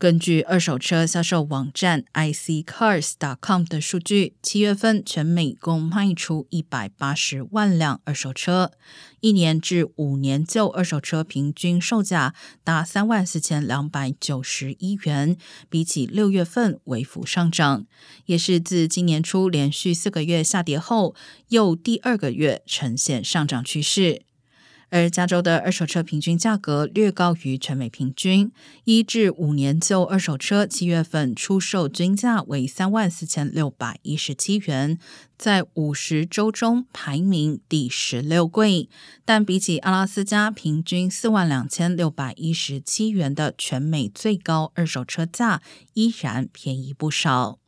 根据二手车销售网站 iC Cars dot com 的数据，七月份全美共卖出一百八十万辆二手车，一年至五年旧二手车平均售价达三万四千两百九十一元，比起六月份微幅上涨，也是自今年初连续四个月下跌后，又第二个月呈现上涨趋势。而加州的二手车平均价格略高于全美平均，一至五年旧二手车七月份出售均价为三万四千六百一十七元，在五十州中排名第十六贵。但比起阿拉斯加平均四万两千六百一十七元的全美最高二手车价，依然便宜不少。